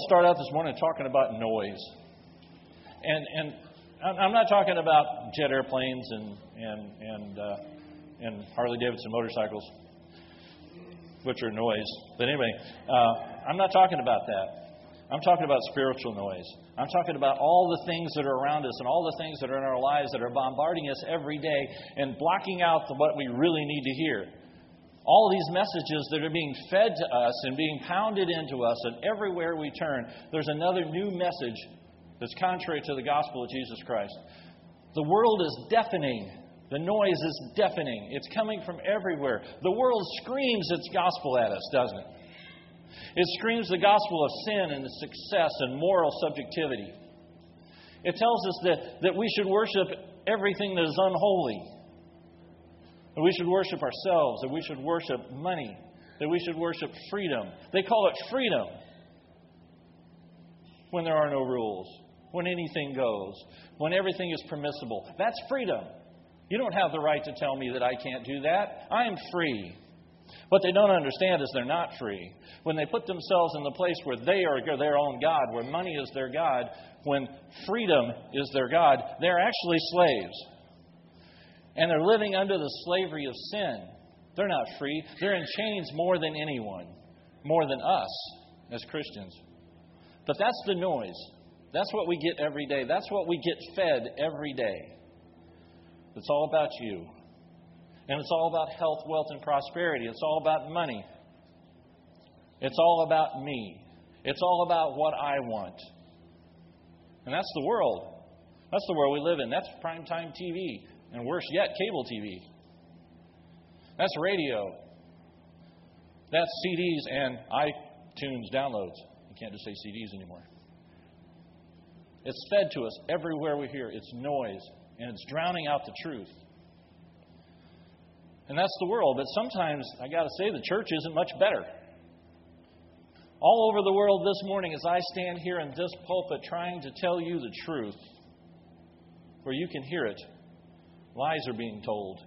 To start out this morning talking about noise. And, and I'm not talking about jet airplanes and, and, and, uh, and Harley Davidson motorcycles, which are noise. But anyway, uh, I'm not talking about that. I'm talking about spiritual noise. I'm talking about all the things that are around us and all the things that are in our lives that are bombarding us every day and blocking out what we really need to hear all these messages that are being fed to us and being pounded into us, and everywhere we turn, there's another new message that's contrary to the gospel of Jesus Christ. The world is deafening. The noise is deafening. It's coming from everywhere. The world screams its gospel at us, doesn't it? It screams the gospel of sin and success and moral subjectivity. It tells us that, that we should worship everything that is unholy that we should worship ourselves, that we should worship money, that we should worship freedom. They call it freedom when there are no rules, when anything goes, when everything is permissible. That's freedom. You don't have the right to tell me that I can't do that. I am free. What they don't understand is they're not free. When they put themselves in the place where they are their own God, where money is their God, when freedom is their God, they're actually slaves and they're living under the slavery of sin. They're not free. They're in chains more than anyone, more than us as Christians. But that's the noise. That's what we get every day. That's what we get fed every day. It's all about you. And it's all about health, wealth, and prosperity. It's all about money. It's all about me. It's all about what I want. And that's the world. That's the world we live in. That's primetime TV. And worse yet, cable TV. That's radio. That's CDs and iTunes downloads. You can't just say CDs anymore. It's fed to us everywhere we hear. It's noise, and it's drowning out the truth. And that's the world. But sometimes, I got to say, the church isn't much better. All over the world this morning, as I stand here in this pulpit trying to tell you the truth, where you can hear it, Lies are being told.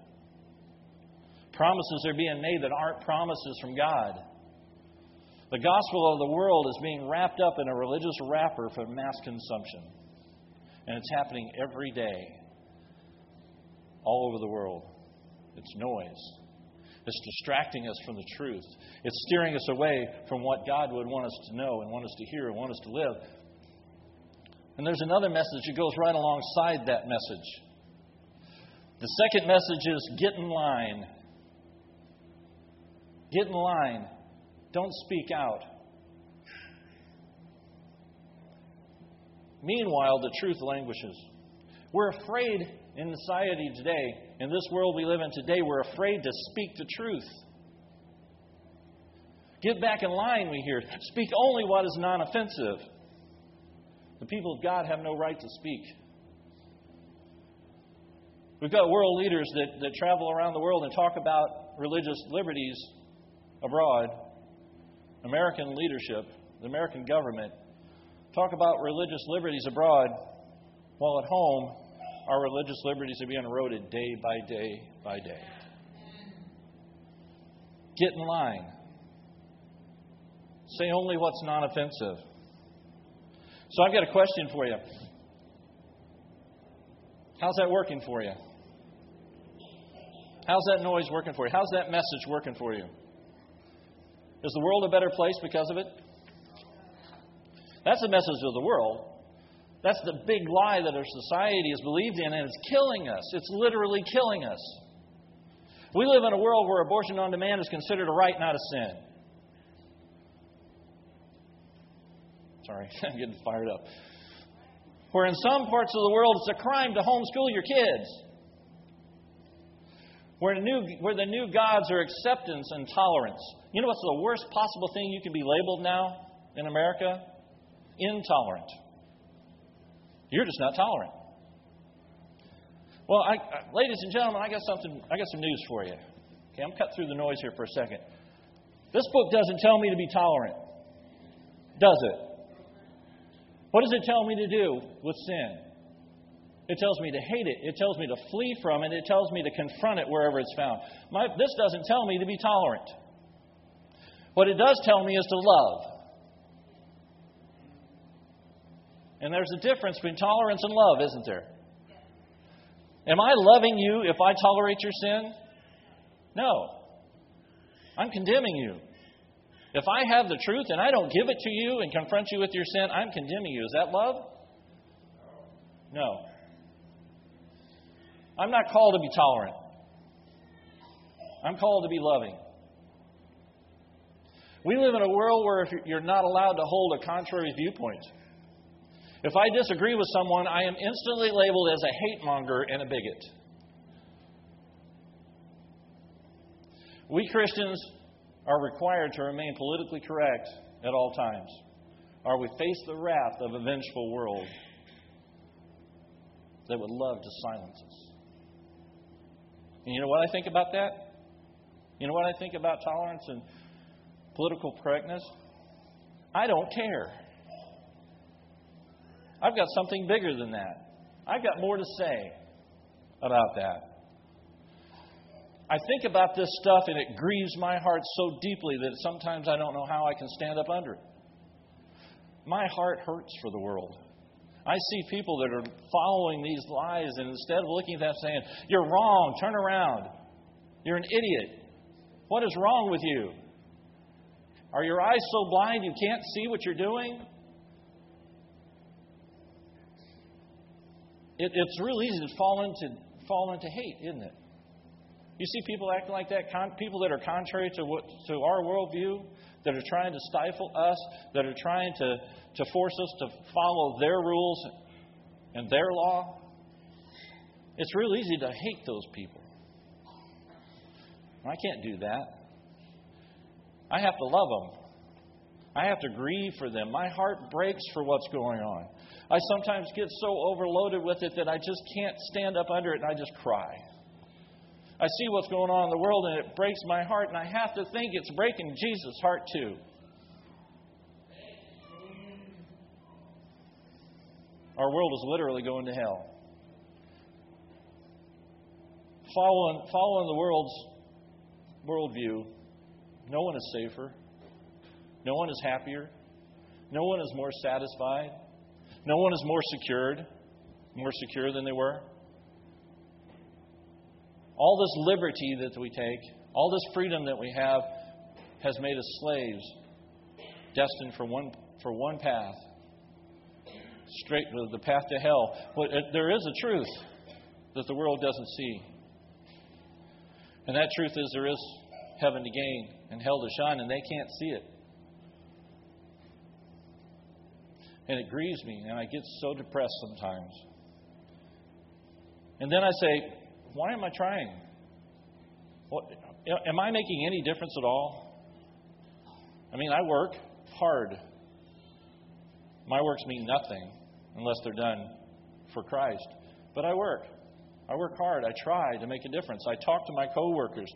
Promises are being made that aren't promises from God. The gospel of the world is being wrapped up in a religious wrapper for mass consumption. And it's happening every day, all over the world. It's noise. It's distracting us from the truth. It's steering us away from what God would want us to know and want us to hear and want us to live. And there's another message that goes right alongside that message. The second message is get in line. Get in line. Don't speak out. Meanwhile, the truth languishes. We're afraid in society today, in this world we live in today, we're afraid to speak the truth. Get back in line, we hear. Speak only what is non offensive. The people of God have no right to speak. We've got world leaders that, that travel around the world and talk about religious liberties abroad. American leadership, the American government, talk about religious liberties abroad, while at home, our religious liberties are being eroded day by day by day. Get in line. Say only what's non offensive. So I've got a question for you. How's that working for you? How's that noise working for you? How's that message working for you? Is the world a better place because of it? That's the message of the world. That's the big lie that our society has believed in, and it's killing us. It's literally killing us. We live in a world where abortion on demand is considered a right, not a sin. Sorry, I'm getting fired up. Where in some parts of the world it's a crime to homeschool your kids. Where, new, where the new gods are acceptance and tolerance. You know what's the worst possible thing you can be labeled now in America? Intolerant. You're just not tolerant. Well, I, I, ladies and gentlemen, I got something. I got some news for you. Okay, I'm cut through the noise here for a second. This book doesn't tell me to be tolerant, does it? What does it tell me to do with sin? It tells me to hate it. It tells me to flee from it. It tells me to confront it wherever it's found. My, this doesn't tell me to be tolerant. What it does tell me is to love. And there's a difference between tolerance and love, isn't there? Am I loving you if I tolerate your sin? No. I'm condemning you. If I have the truth and I don't give it to you and confront you with your sin, I'm condemning you. Is that love? No. I'm not called to be tolerant. I'm called to be loving. We live in a world where you're not allowed to hold a contrary viewpoint. If I disagree with someone, I am instantly labeled as a hate monger and a bigot. We Christians are required to remain politically correct at all times, or we face the wrath of a vengeful world that would love to silence us. And you know what I think about that? You know what I think about tolerance and political correctness? I don't care. I've got something bigger than that. I've got more to say about that. I think about this stuff and it grieves my heart so deeply that sometimes I don't know how I can stand up under it. My heart hurts for the world. I see people that are following these lies and instead of looking at them saying, You're wrong, turn around. You're an idiot. What is wrong with you? Are your eyes so blind you can't see what you're doing? It, it's real easy to fall into, fall into hate, isn't it? You see people acting like that, con- people that are contrary to, what, to our worldview, that are trying to stifle us, that are trying to, to force us to follow their rules and their law. It's real easy to hate those people. I can't do that. I have to love them. I have to grieve for them. My heart breaks for what's going on. I sometimes get so overloaded with it that I just can't stand up under it and I just cry. I see what's going on in the world and it breaks my heart, and I have to think it's breaking Jesus' heart too. Our world is literally going to hell. Following, following the world's worldview, no one is safer. No one is happier. No one is more satisfied. No one is more secured, more secure than they were. All this liberty that we take, all this freedom that we have, has made us slaves, destined for one, for one path, straight to the path to hell. But there is a truth that the world doesn't see. And that truth is there is heaven to gain and hell to shine, and they can't see it. And it grieves me, and I get so depressed sometimes. And then I say, why am I trying? What, am I making any difference at all? I mean, I work hard. My works mean nothing unless they're done for Christ. But I work. I work hard. I try to make a difference. I talk to my coworkers.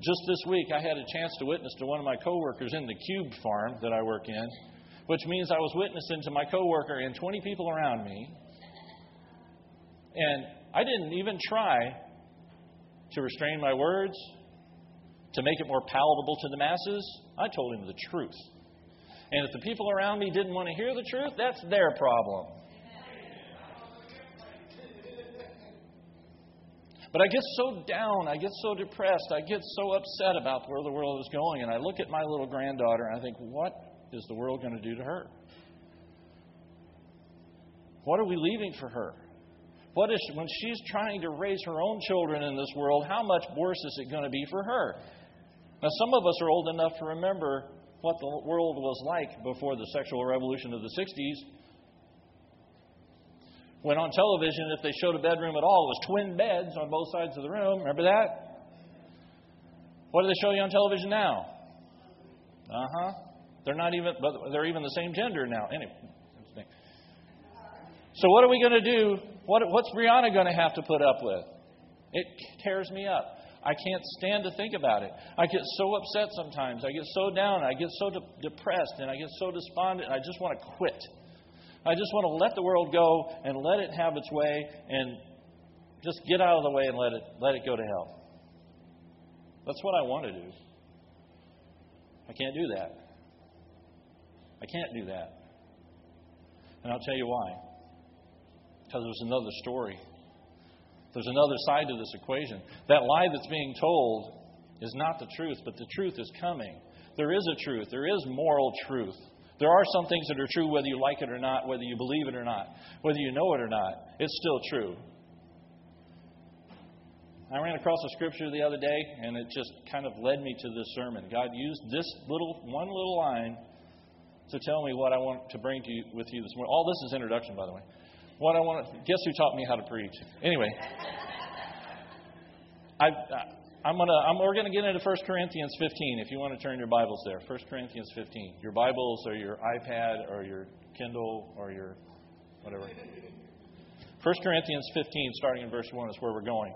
Just this week, I had a chance to witness to one of my coworkers in the cube farm that I work in which means I was witnessing to my coworker and 20 people around me. And I didn't even try to restrain my words, to make it more palatable to the masses. I told him the truth. And if the people around me didn't want to hear the truth, that's their problem. But I get so down, I get so depressed, I get so upset about where the world is going, and I look at my little granddaughter and I think, what is the world going to do to her? What are we leaving for her? What is when she's trying to raise her own children in this world, how much worse is it going to be for her? Now some of us are old enough to remember what the world was like before the sexual revolution of the 60s. When on television, if they showed a bedroom at all, it was twin beds on both sides of the room. Remember that? What do they show you on television now? Uh huh. They're not even, but they're even the same gender now. Anyway. So what are we going to do? What, what's Brianna going to have to put up with? It tears me up. I can't stand to think about it. I get so upset sometimes. I get so down. I get so de- depressed and I get so despondent. I just want to quit. I just want to let the world go and let it have its way and just get out of the way and let it let it go to hell. That's what I want to do. I can't do that. I can't do that. And I'll tell you why. Because there's another story. There's another side to this equation. That lie that's being told is not the truth, but the truth is coming. There is a truth. There is moral truth. There are some things that are true whether you like it or not, whether you believe it or not, whether you know it or not. It's still true. I ran across a scripture the other day, and it just kind of led me to this sermon. God used this little one little line to tell me what I want to bring to you with you this morning. All this is introduction, by the way. What I want to guess who taught me how to preach. Anyway, I, I'm gonna I'm, we're gonna get into 1 Corinthians 15. If you want to turn your Bibles there, 1 Corinthians 15. Your Bibles or your iPad or your Kindle or your whatever. 1 Corinthians 15, starting in verse 1, is where we're going.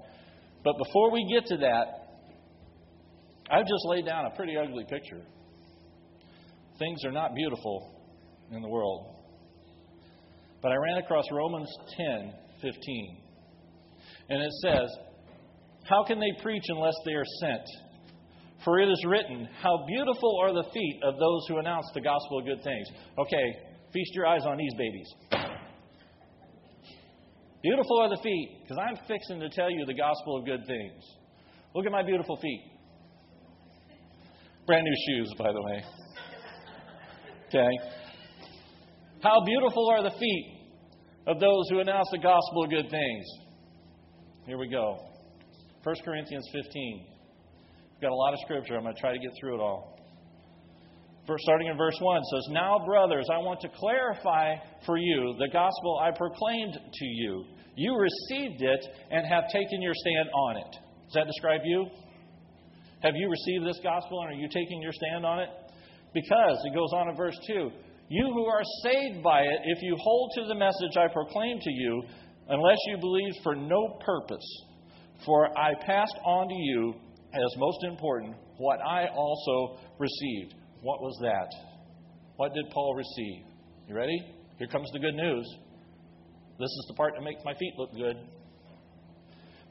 But before we get to that, I've just laid down a pretty ugly picture. Things are not beautiful in the world. But I ran across Romans 10 15. And it says, How can they preach unless they are sent? For it is written, How beautiful are the feet of those who announce the gospel of good things. Okay, feast your eyes on these babies. Beautiful are the feet, because I'm fixing to tell you the gospel of good things. Look at my beautiful feet. Brand new shoes, by the way. Okay? How beautiful are the feet of those who announce the gospel of good things. Here we go. 1 Corinthians 15. We've got a lot of scripture. I'm going to try to get through it all starting in verse 1 says, Now, brothers, I want to clarify for you the gospel I proclaimed to you. You received it and have taken your stand on it. Does that describe you? Have you received this gospel and are you taking your stand on it? Because, it goes on in verse 2 You who are saved by it, if you hold to the message I proclaim to you, unless you believe for no purpose. For I passed on to you, as most important, what I also received what was that? What did Paul receive? You ready? Here comes the good news. This is the part that makes my feet look good.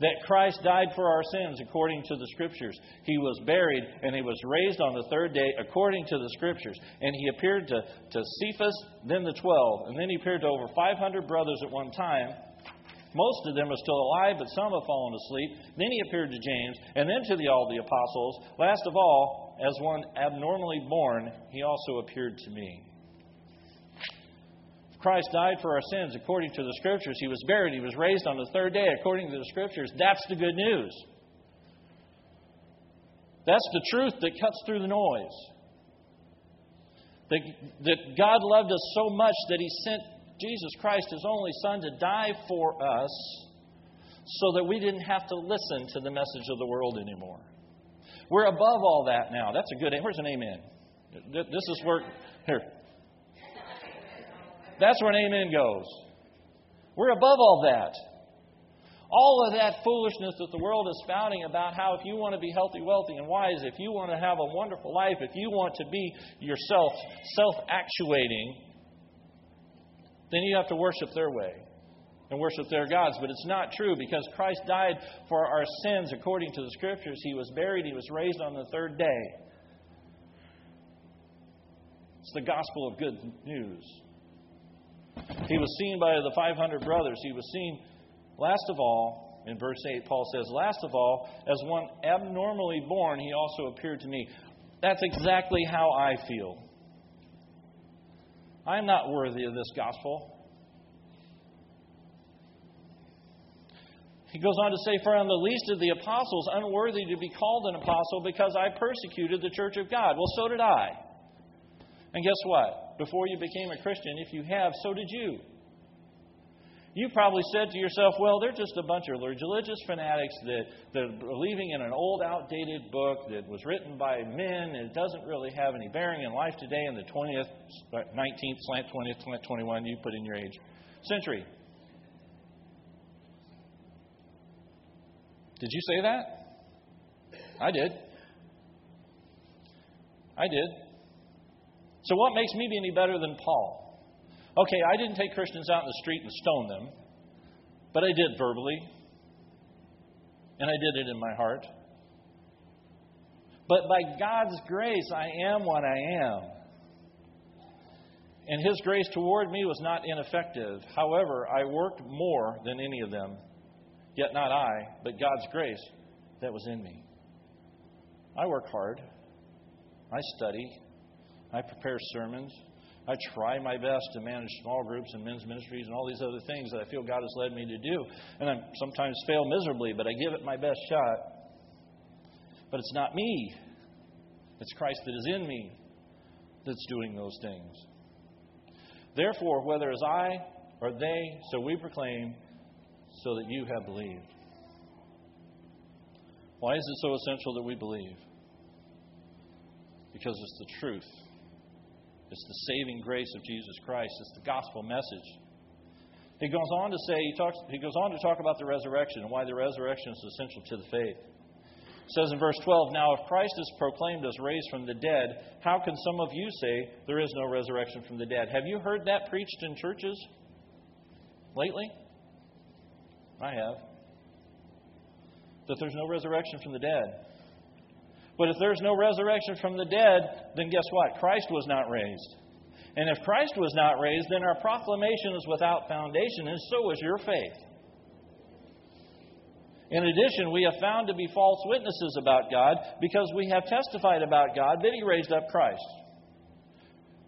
That Christ died for our sins according to the Scriptures. He was buried and he was raised on the third day according to the Scriptures. And he appeared to, to Cephas, then the twelve, and then he appeared to over 500 brothers at one time. Most of them are still alive, but some have fallen asleep. Then he appeared to James, and then to the, all the apostles. Last of all, as one abnormally born, he also appeared to me. Christ died for our sins according to the Scriptures. He was buried. He was raised on the third day according to the Scriptures. That's the good news. That's the truth that cuts through the noise. That, that God loved us so much that He sent Jesus Christ, His only Son, to die for us so that we didn't have to listen to the message of the world anymore. We're above all that now. That's a good. Where's an amen? This is where here. That's where an amen goes. We're above all that. All of that foolishness that the world is spouting about how if you want to be healthy, wealthy, and wise, if you want to have a wonderful life, if you want to be yourself self actuating, then you have to worship their way and worship their gods. But it's not true because Christ died for our sins according to the Scriptures. He was buried, He was raised on the third day. It's the gospel of good news. He was seen by the 500 brothers. He was seen, last of all, in verse 8, Paul says, Last of all, as one abnormally born, he also appeared to me. That's exactly how I feel. I'm not worthy of this gospel. He goes on to say, For I am the least of the apostles, unworthy to be called an apostle because I persecuted the church of God. Well, so did I. And guess what? Before you became a Christian, if you have, so did you. You probably said to yourself, well, they're just a bunch of religious fanatics that, that are believing in an old, outdated book that was written by men and doesn't really have any bearing in life today in the 20th, 19th, slant 20th, slant 21, you put in your age, century. Did you say that? I did. I did. So, what makes me be any better than Paul? Okay, I didn't take Christians out in the street and stone them, but I did verbally, and I did it in my heart. But by God's grace, I am what I am. And His grace toward me was not ineffective. However, I worked more than any of them. Yet not I, but God's grace that was in me. I work hard. I study. I prepare sermons. I try my best to manage small groups and men's ministries and all these other things that I feel God has led me to do. And I sometimes fail miserably, but I give it my best shot. But it's not me, it's Christ that is in me that's doing those things. Therefore, whether it's I or they, so we proclaim, so that you have believed. Why is it so essential that we believe? Because it's the truth. It's the saving grace of Jesus Christ. It's the gospel message. He goes on to say, he, talks, he goes on to talk about the resurrection and why the resurrection is essential to the faith. It says in verse 12, Now if Christ is proclaimed as raised from the dead, how can some of you say there is no resurrection from the dead? Have you heard that preached in churches lately? I have. That there's no resurrection from the dead. But if there's no resurrection from the dead, then guess what? Christ was not raised. And if Christ was not raised, then our proclamation is without foundation, and so is your faith. In addition, we have found to be false witnesses about God because we have testified about God that He raised up Christ,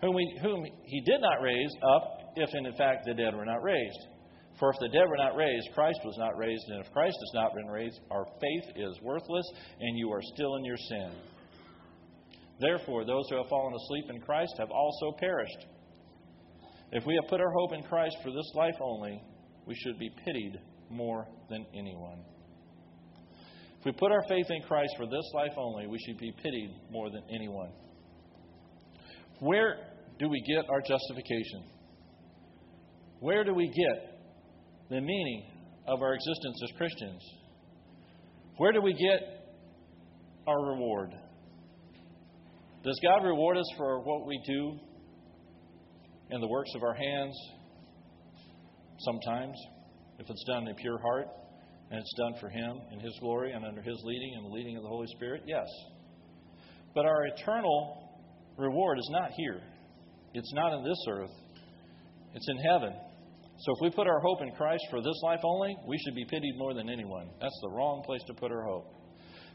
whom, we, whom He did not raise up if in fact the dead were not raised. For if the dead were not raised, Christ was not raised. And if Christ has not been raised, our faith is worthless, and you are still in your sin. Therefore, those who have fallen asleep in Christ have also perished. If we have put our hope in Christ for this life only, we should be pitied more than anyone. If we put our faith in Christ for this life only, we should be pitied more than anyone. Where do we get our justification? Where do we get the meaning of our existence as Christians. Where do we get our reward? Does God reward us for what we do in the works of our hands? Sometimes, if it's done in a pure heart and it's done for Him and His glory and under His leading and the leading of the Holy Spirit, yes. But our eternal reward is not here. It's not in this earth. It's in heaven. So if we put our hope in Christ for this life only, we should be pitied more than anyone. That's the wrong place to put our hope.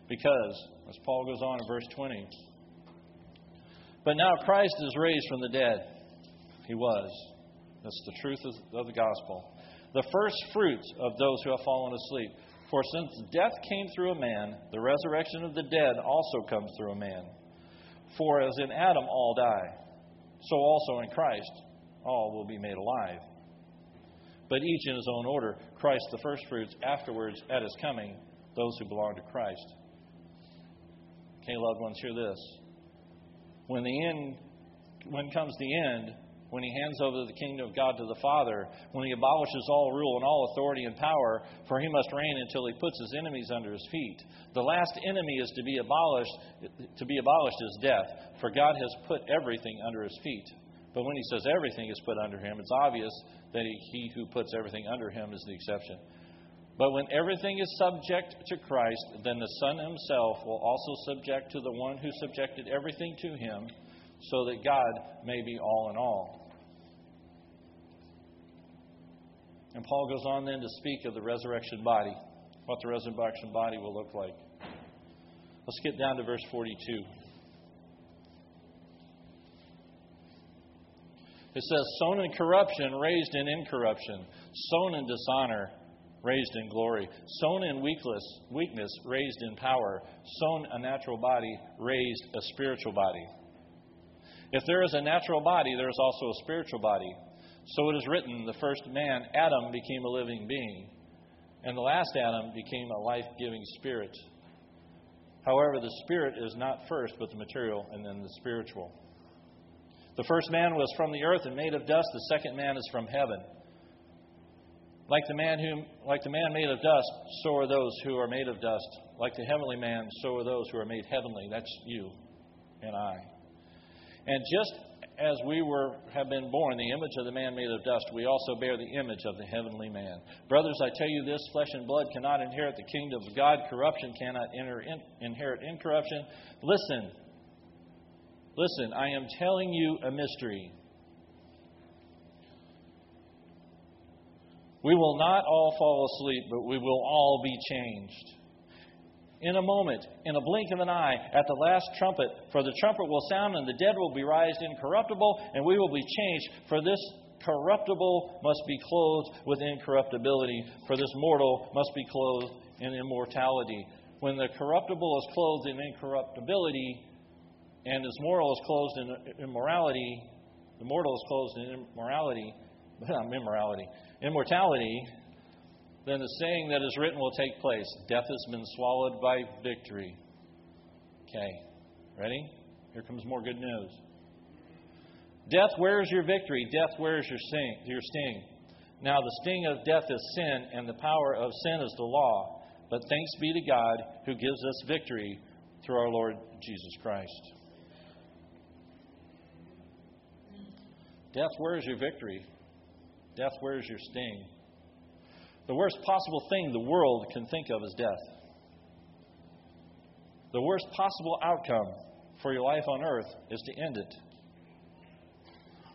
Because, as Paul goes on in verse 20, but now Christ is raised from the dead. He was. That's the truth of the gospel. The first fruits of those who have fallen asleep. For since death came through a man, the resurrection of the dead also comes through a man. For as in Adam all die, so also in Christ all will be made alive but each in his own order. Christ the firstfruits, afterwards, at his coming, those who belong to Christ. Okay, loved ones, hear this. When the end, when comes the end, when he hands over the kingdom of God to the Father, when he abolishes all rule and all authority and power, for he must reign until he puts his enemies under his feet. The last enemy is to be abolished, to be abolished is death, for God has put everything under his feet. But when he says everything is put under him, it's obvious that he who puts everything under him is the exception. But when everything is subject to Christ, then the Son himself will also subject to the one who subjected everything to him, so that God may be all in all. And Paul goes on then to speak of the resurrection body, what the resurrection body will look like. Let's get down to verse 42. It says, sown in corruption, raised in incorruption, sown in dishonor, raised in glory, sown in weakness, weakness, raised in power, sown a natural body, raised a spiritual body. If there is a natural body, there is also a spiritual body. So it is written the first man, Adam, became a living being, and the last Adam became a life giving spirit. However, the spirit is not first, but the material, and then the spiritual. The first man was from the earth and made of dust, the second man is from heaven. Like the man who like the man made of dust, so are those who are made of dust. Like the heavenly man, so are those who are made heavenly. That's you and I. And just as we were have been born the image of the man made of dust, we also bear the image of the heavenly man. Brothers, I tell you this: flesh and blood cannot inherit the kingdom of God. Corruption cannot enter in, inherit incorruption. Listen, listen. I am telling you a mystery. We will not all fall asleep, but we will all be changed in a moment, in a blink of an eye, at the last trumpet. For the trumpet will sound, and the dead will be raised incorruptible, and we will be changed. For this corruptible must be clothed with incorruptibility, for this mortal must be clothed in immortality. When the corruptible is clothed in incorruptibility, and this mortal is closed in immorality, the mortal is closed in immorality, immorality, immortality, then the saying that is written will take place Death has been swallowed by victory. Okay, ready? Here comes more good news. Death, where is your victory? Death, where is your sting? Your sting? Now, the sting of death is sin, and the power of sin is the law. But thanks be to God who gives us victory through our Lord Jesus Christ. Death, where is your victory? Death, where is your sting? The worst possible thing the world can think of is death. The worst possible outcome for your life on earth is to end it.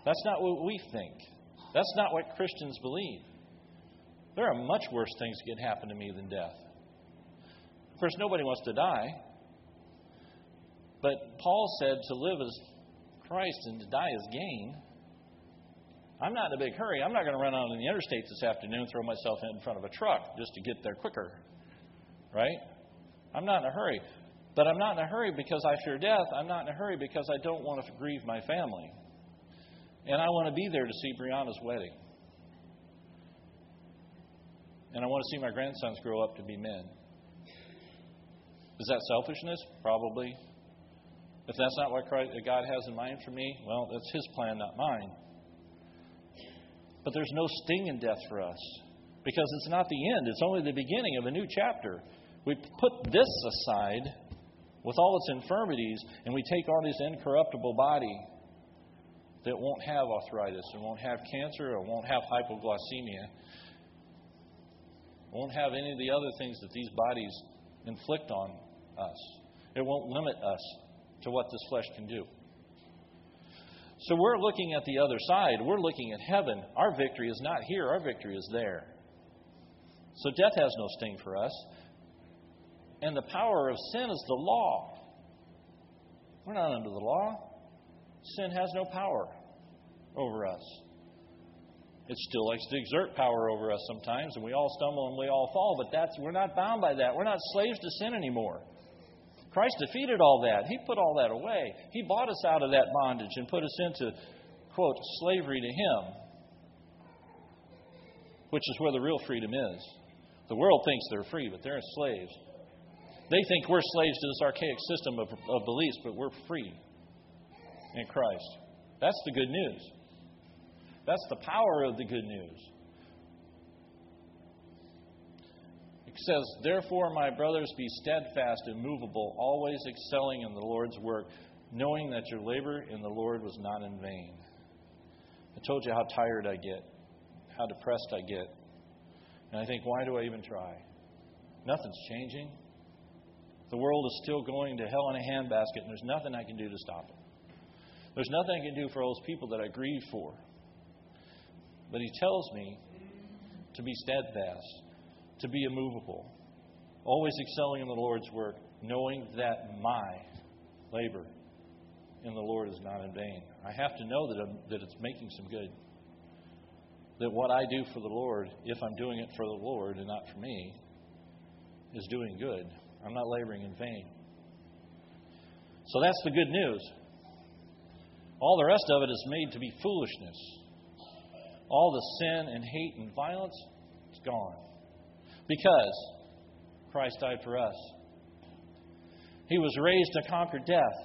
That's not what we think. That's not what Christians believe. There are much worse things that can happen to me than death. Of course, nobody wants to die. But Paul said to live as Christ and to die as gain. I'm not in a big hurry. I'm not going to run out on the interstate this afternoon and throw myself in front of a truck just to get there quicker. Right? I'm not in a hurry. But I'm not in a hurry because I fear death. I'm not in a hurry because I don't want to grieve my family. And I want to be there to see Brianna's wedding. And I want to see my grandsons grow up to be men. Is that selfishness? Probably. If that's not what God has in mind for me, well, that's His plan, not mine. But there's no sting in death for us because it's not the end, it's only the beginning of a new chapter. We put this aside with all its infirmities and we take on this incorruptible body that won't have arthritis and won't have cancer or won't have hypoglycemia, won't have any of the other things that these bodies inflict on us. It won't limit us to what this flesh can do. So we're looking at the other side. We're looking at heaven. Our victory is not here, our victory is there. So death has no sting for us. And the power of sin is the law. We're not under the law. Sin has no power over us. It still likes to exert power over us sometimes, and we all stumble and we all fall, but that's we're not bound by that. We're not slaves to sin anymore. Christ defeated all that. He put all that away. He bought us out of that bondage and put us into, quote, slavery to Him, which is where the real freedom is. The world thinks they're free, but they're slaves. They think we're slaves to this archaic system of, of beliefs, but we're free in Christ. That's the good news. That's the power of the good news. It says, Therefore, my brothers, be steadfast, and immovable, always excelling in the Lord's work, knowing that your labor in the Lord was not in vain. I told you how tired I get, how depressed I get. And I think, why do I even try? Nothing's changing. The world is still going to hell in a handbasket, and there's nothing I can do to stop it. There's nothing I can do for all those people that I grieve for. But he tells me to be steadfast, to be immovable, always excelling in the Lord's work, knowing that my labor in the Lord is not in vain. I have to know that, I'm, that it's making some good. That what I do for the Lord, if I'm doing it for the Lord and not for me, is doing good. I'm not laboring in vain. So that's the good news. All the rest of it is made to be foolishness all the sin and hate and violence, it's gone. Because Christ died for us. He was raised to conquer death.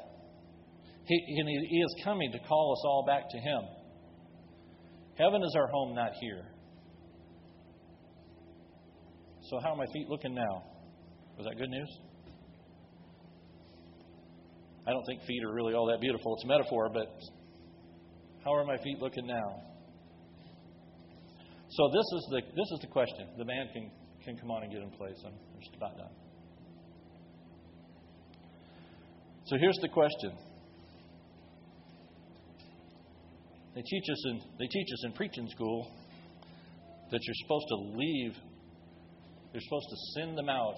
He, and he is coming to call us all back to Him. Heaven is our home, not here. So, how are my feet looking now? Was that good news? I don't think feet are really all that beautiful. It's a metaphor, but how are my feet looking now? So this is the this is the question. The band can can come on and get in place. I'm just about done. So here's the question. They teach us in they teach us in preaching school that you're supposed to leave. You're supposed to send them out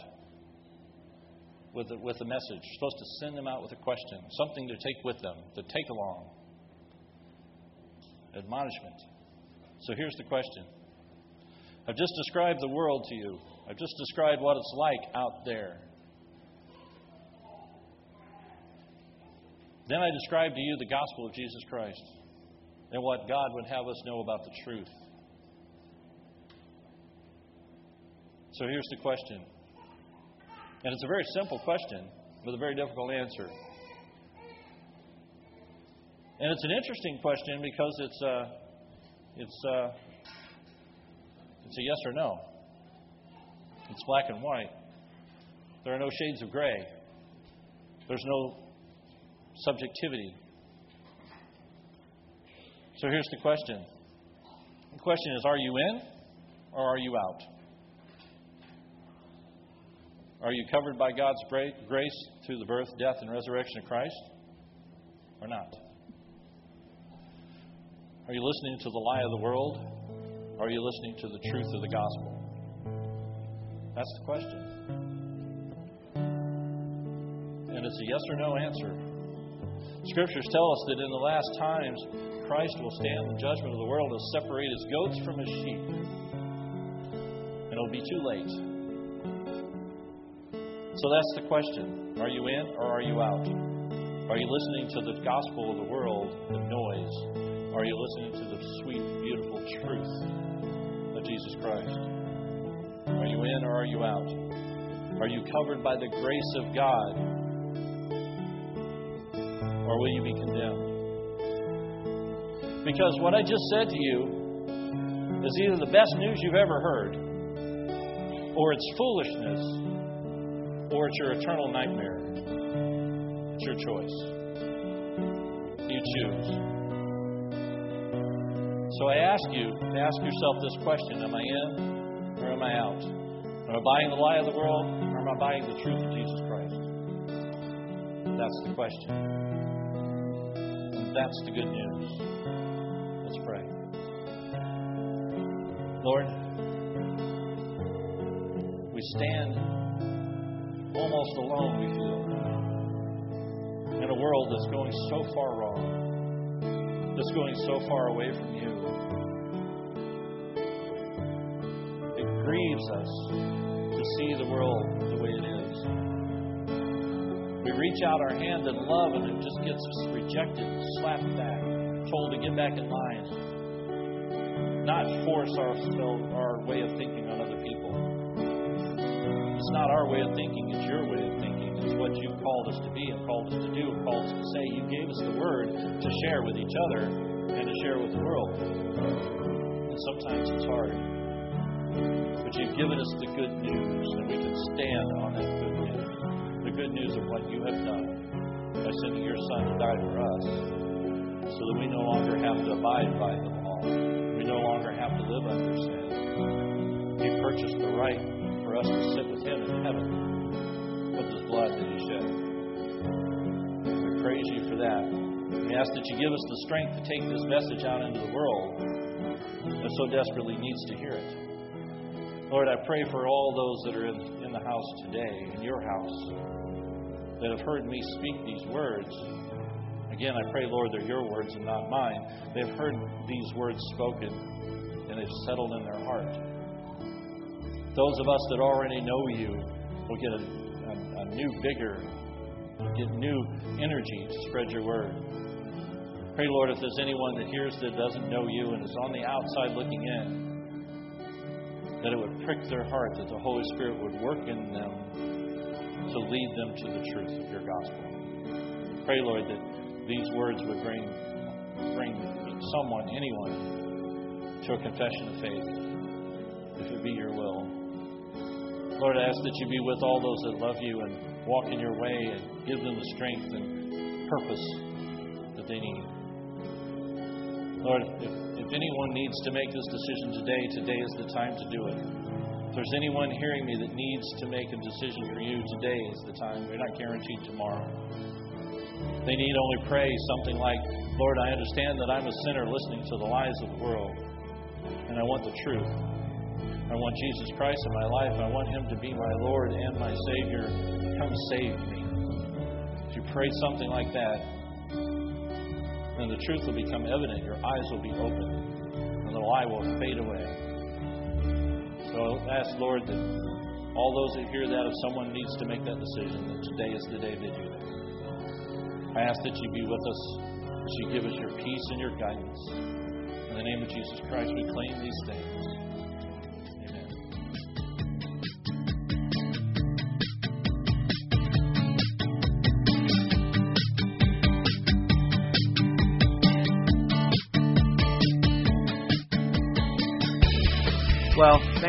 with a, with a message. You're supposed to send them out with a question, something to take with them, to take along. Admonishment. So here's the question. I've just described the world to you. I've just described what it's like out there. Then I described to you the gospel of Jesus Christ and what God would have us know about the truth. So here's the question. And it's a very simple question with a very difficult answer. And it's an interesting question because it's uh, it's uh, it's a yes or no. It's black and white. There are no shades of gray. There's no subjectivity. So here's the question. The question is are you in or are you out? Are you covered by God's grace through the birth, death, and resurrection of Christ? Or not? Are you listening to the lie of the world? Are you listening to the truth of the gospel? That's the question. And it's a yes or no answer. Scriptures tell us that in the last times, Christ will stand in judgment of the world and separate his goats from his sheep. And it'll be too late. So that's the question. Are you in or are you out? Are you listening to the gospel of the world, the noise? Are you listening to the sweet, beautiful Christ? Are you in or are you out? Are you covered by the grace of God? Or will you be condemned? Because what I just said to you is either the best news you've ever heard, or it's foolishness or it's your eternal nightmare. It's your choice. You choose. So I ask you to ask yourself this question Am I in or am I out? Am I buying the lie of the world or am I buying the truth of Jesus Christ? That's the question. And that's the good news. Let's pray. Lord, we stand almost alone, we feel, in a world that's going so far wrong, that's going so far away from you. Grieves us to see the world the way it is. We reach out our hand in love and it just gets rejected, slapped back, told to get back in line, not force our, our way of thinking on other people It's not our way of thinking, it's your way of thinking. It's what you've called us to be and called us to do and called us to say. You gave us the word to share with each other and to share with the world. And sometimes it's hard. But you've given us the good news, and we can stand on that good news. The good news of what you have done by sending your Son to die for us, so that we no longer have to abide by the law. We no longer have to live under sin. He purchased the right for us to sit with Him in heaven with His blood that He shed. We praise you for that. We ask that you give us the strength to take this message out into the world that so desperately needs to hear it. Lord, I pray for all those that are in, in the house today, in your house, that have heard me speak these words. Again, I pray, Lord, they're your words and not mine. They've heard these words spoken and they've settled in their heart. Those of us that already know you will get a, a, a new vigor, get new energy to spread your word. Pray, Lord, if there's anyone that hears that doesn't know you and is on the outside looking in, that it would prick their heart, that the Holy Spirit would work in them to lead them to the truth of your gospel. Pray, Lord, that these words would bring, bring someone, anyone, to a confession of faith, if it be your will. Lord, I ask that you be with all those that love you and walk in your way and give them the strength and purpose that they need. Lord, if, if anyone needs to make this decision today, today is the time to do it. If there's anyone hearing me that needs to make a decision for you, today is the time. We're not guaranteed tomorrow. They need only pray something like, Lord, I understand that I'm a sinner listening to the lies of the world, and I want the truth. I want Jesus Christ in my life. I want Him to be my Lord and my Savior. Come save me. If you pray something like that, then the truth will become evident. Your eyes will be opened, and the lie will fade away. So ask, Lord, that all those that hear that, if someone needs to make that decision, that today is the day they do that. I ask that you be with us, that you give us your peace and your guidance. In the name of Jesus Christ, we claim these things.